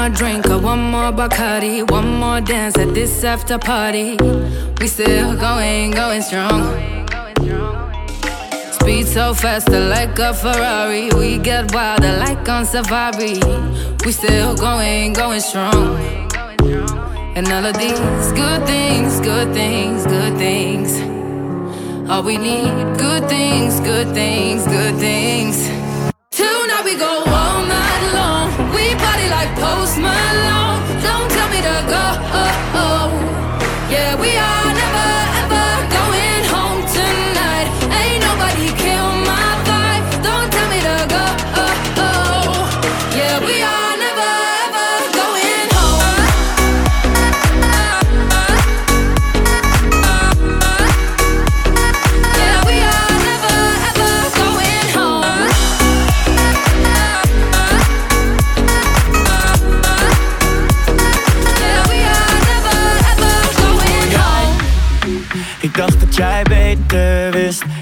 more drink or one more Bacardi, one more dance at this after party. We still going, going strong. Speed so faster like a Ferrari. We get wilder like on safari. We still going, going strong. And all of these good things, good things, good things. All we need, good things, good things, good things. Tonight we go long. We party like Post Malone. Don't tell me to go.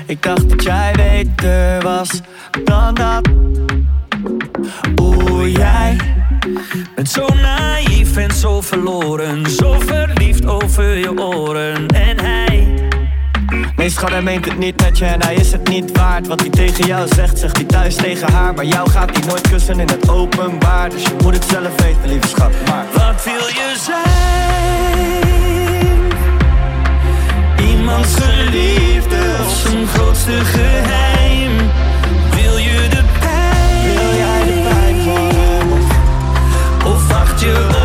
Ik dacht dat jij beter was dan dat. Oeh, jij bent zo naïef en zo verloren. Zo verliefd over je oren. En hij. Nee, schat, hij meent het niet met je en hij is het niet waard. Wat hij tegen jou zegt, zegt hij thuis tegen haar. Maar jou gaat hij nooit kussen in het openbaar. Dus je moet het zelf weten, lieve schat. Maar wat wil je zijn? Iemands geliefde of zijn grootste geheim. Wil je de pijn? Wil jij de pijn van hem? Of wacht je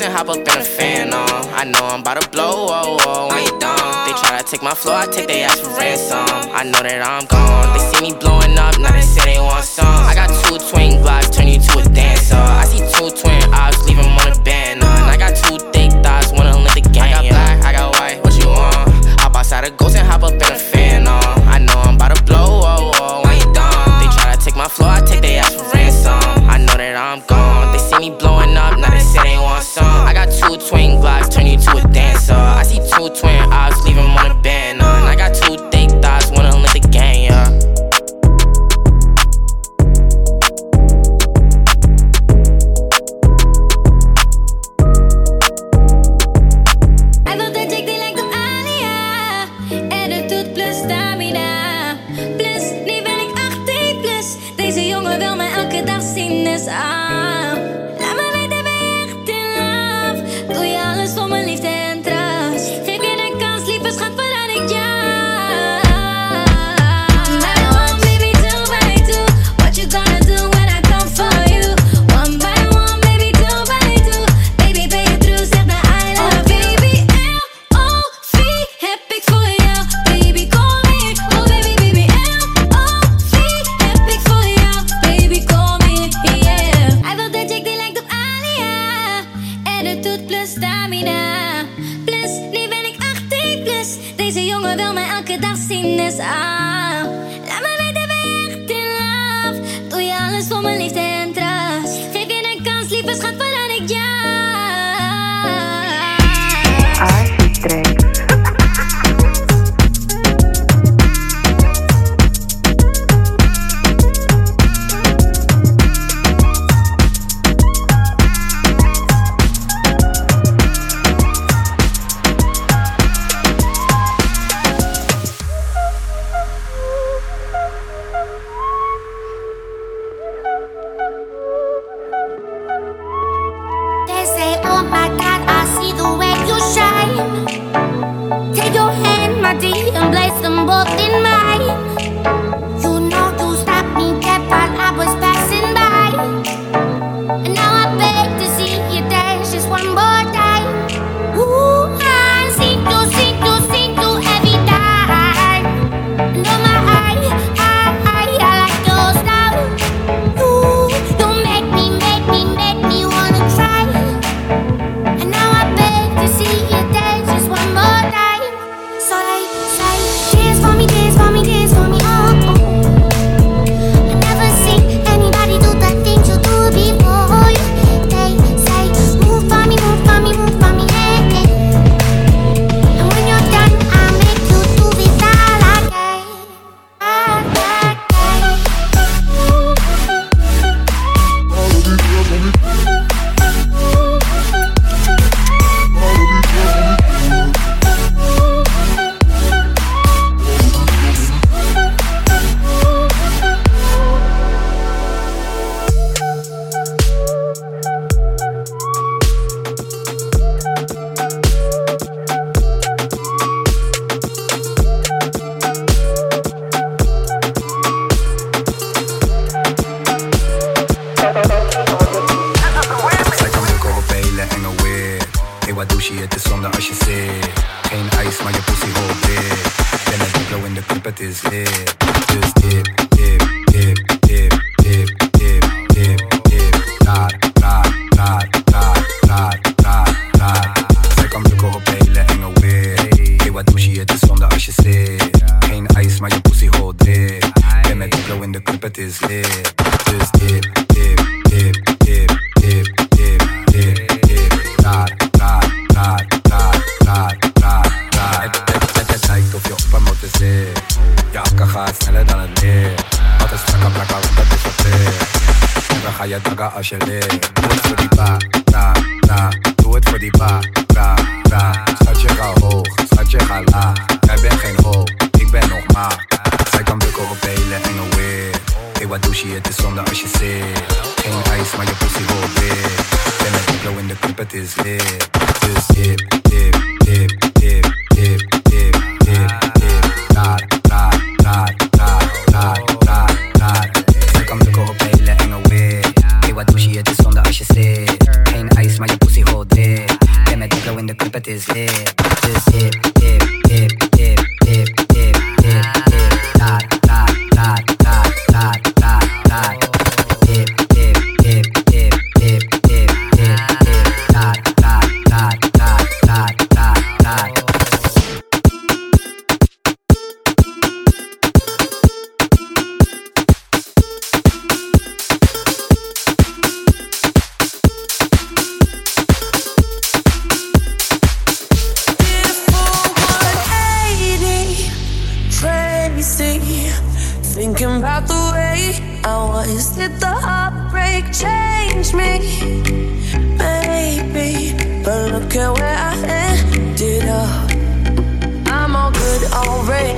and hop up in a fan on. I know I'm about to blow, oh, oh, when you done. They try to take my floor, I take their ass for ransom. I know that I'm gone.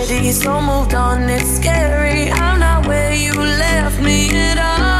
She's so moved on, it's scary. I'm not where you left me at all.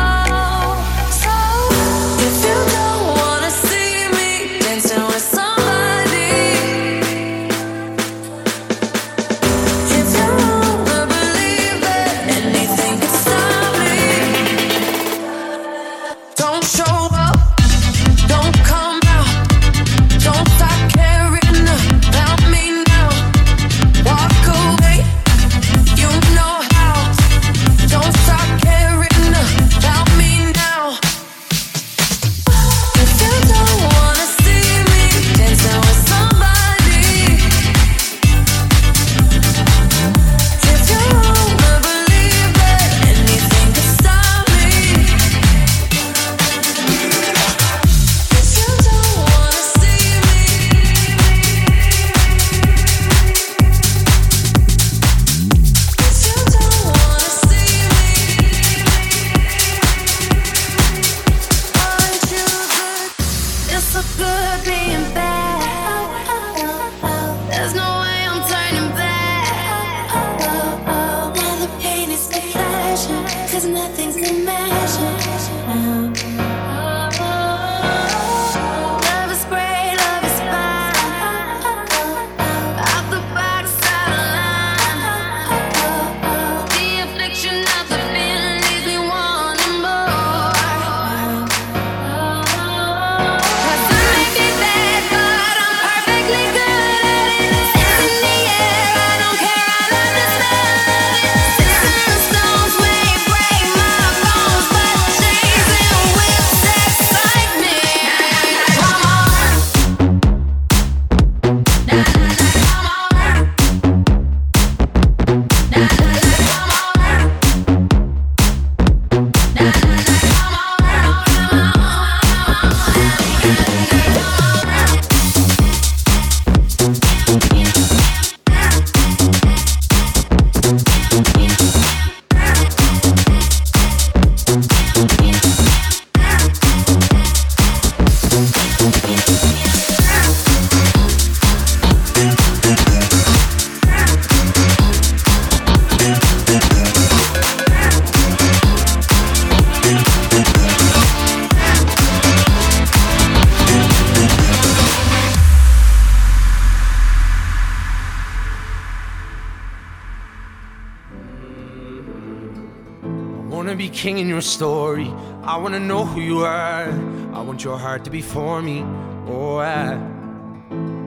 king in your story. I wanna know who you are. I want your heart to be for me. Oh, I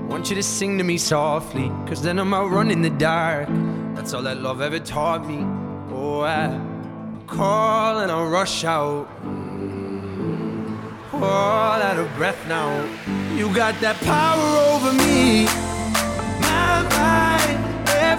want you to sing to me softly, cause then I'm out running the dark. That's all that love ever taught me. Oh, I call and I'll rush out. All out of breath now. You got that power over me.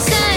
say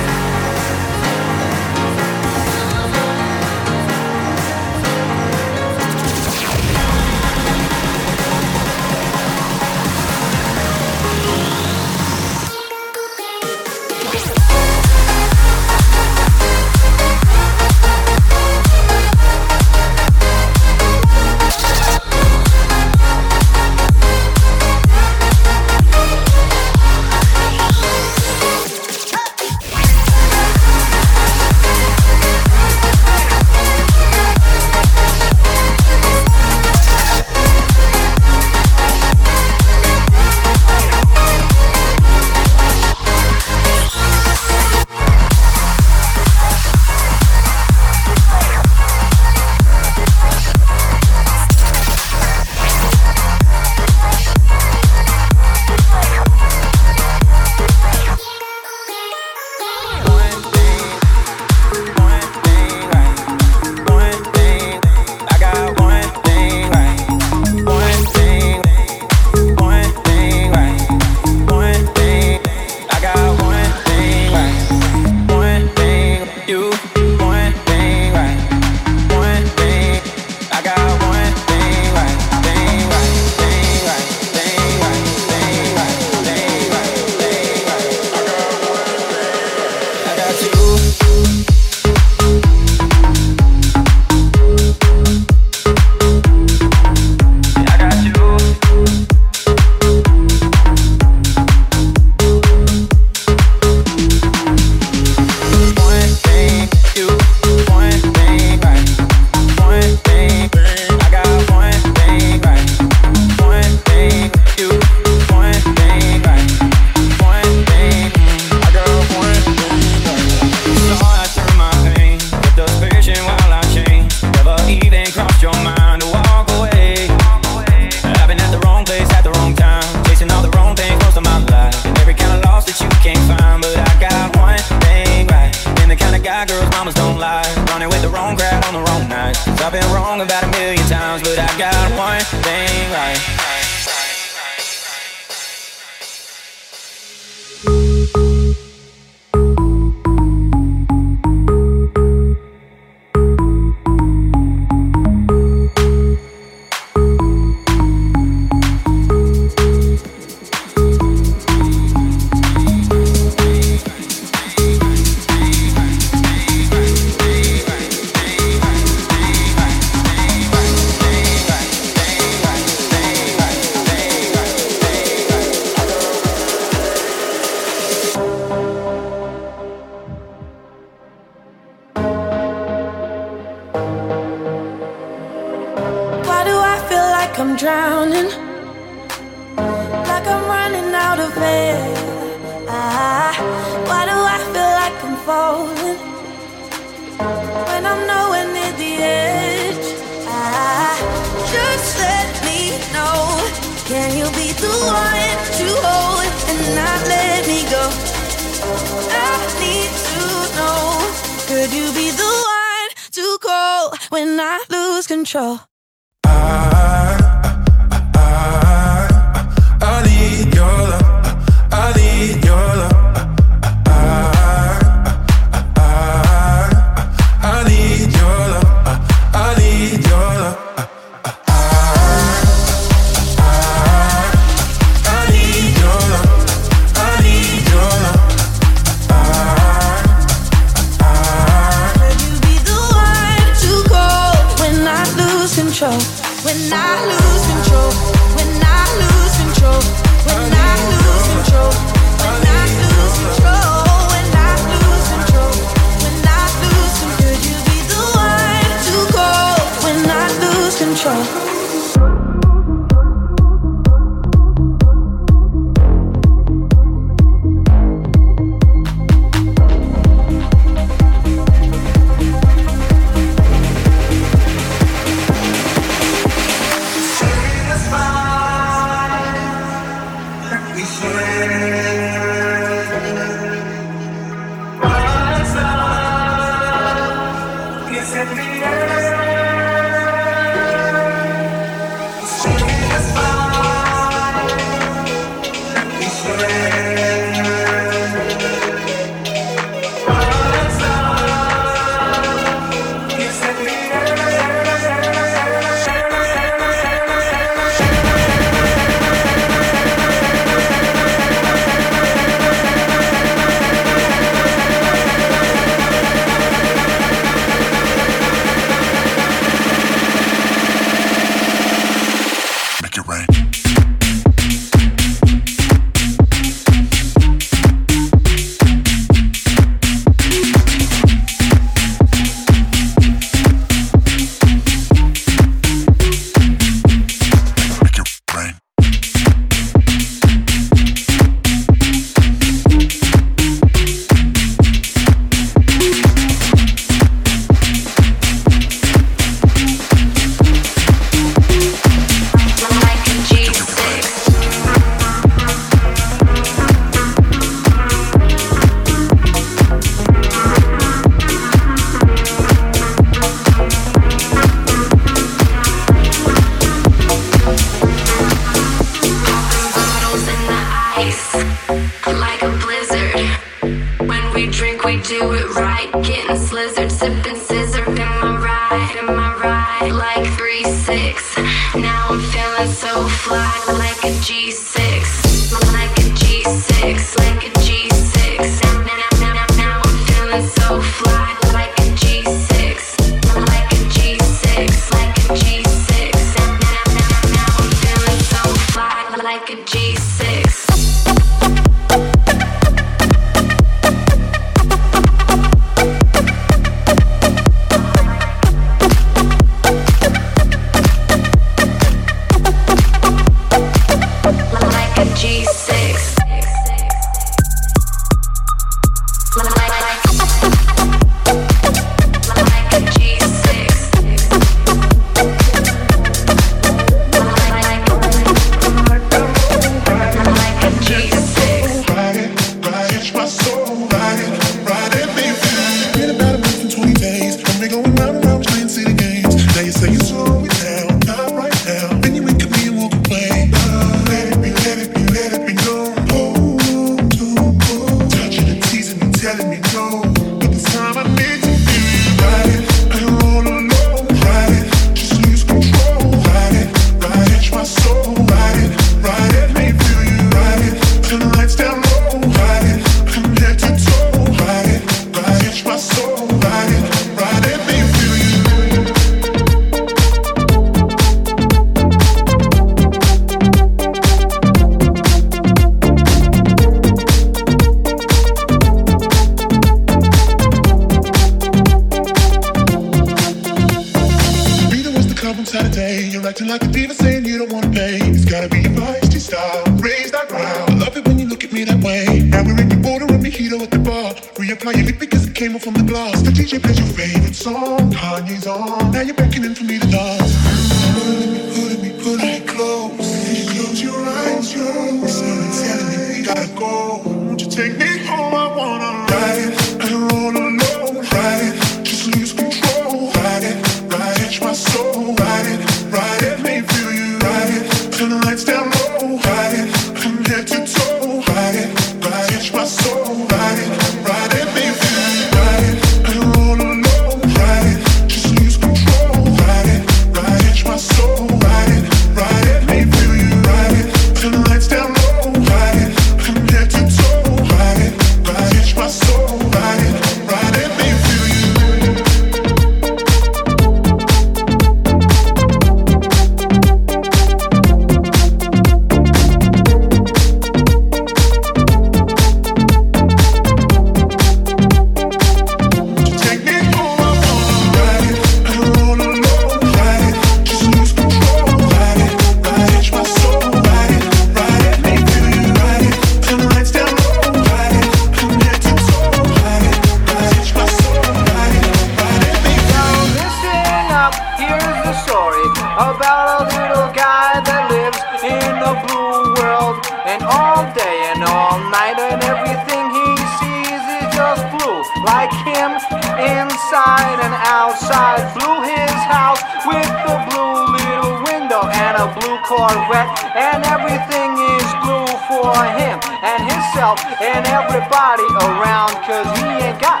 or wet, and everything is blue for him and himself and everybody around, cause he ain't got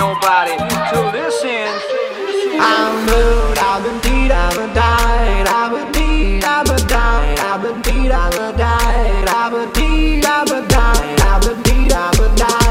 nobody to listen. I'm blue, I've been beat, I've been died, I've been beat, I've been died, I've been beat, I've been died, I've been beat, I've been died, I've been beat, I've been died.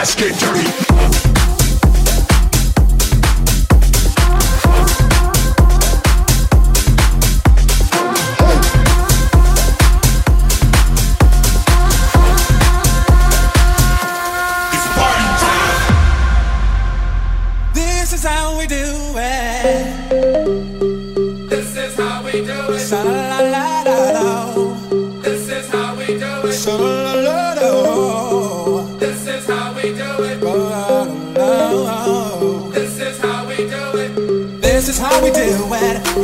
Let's get dirty.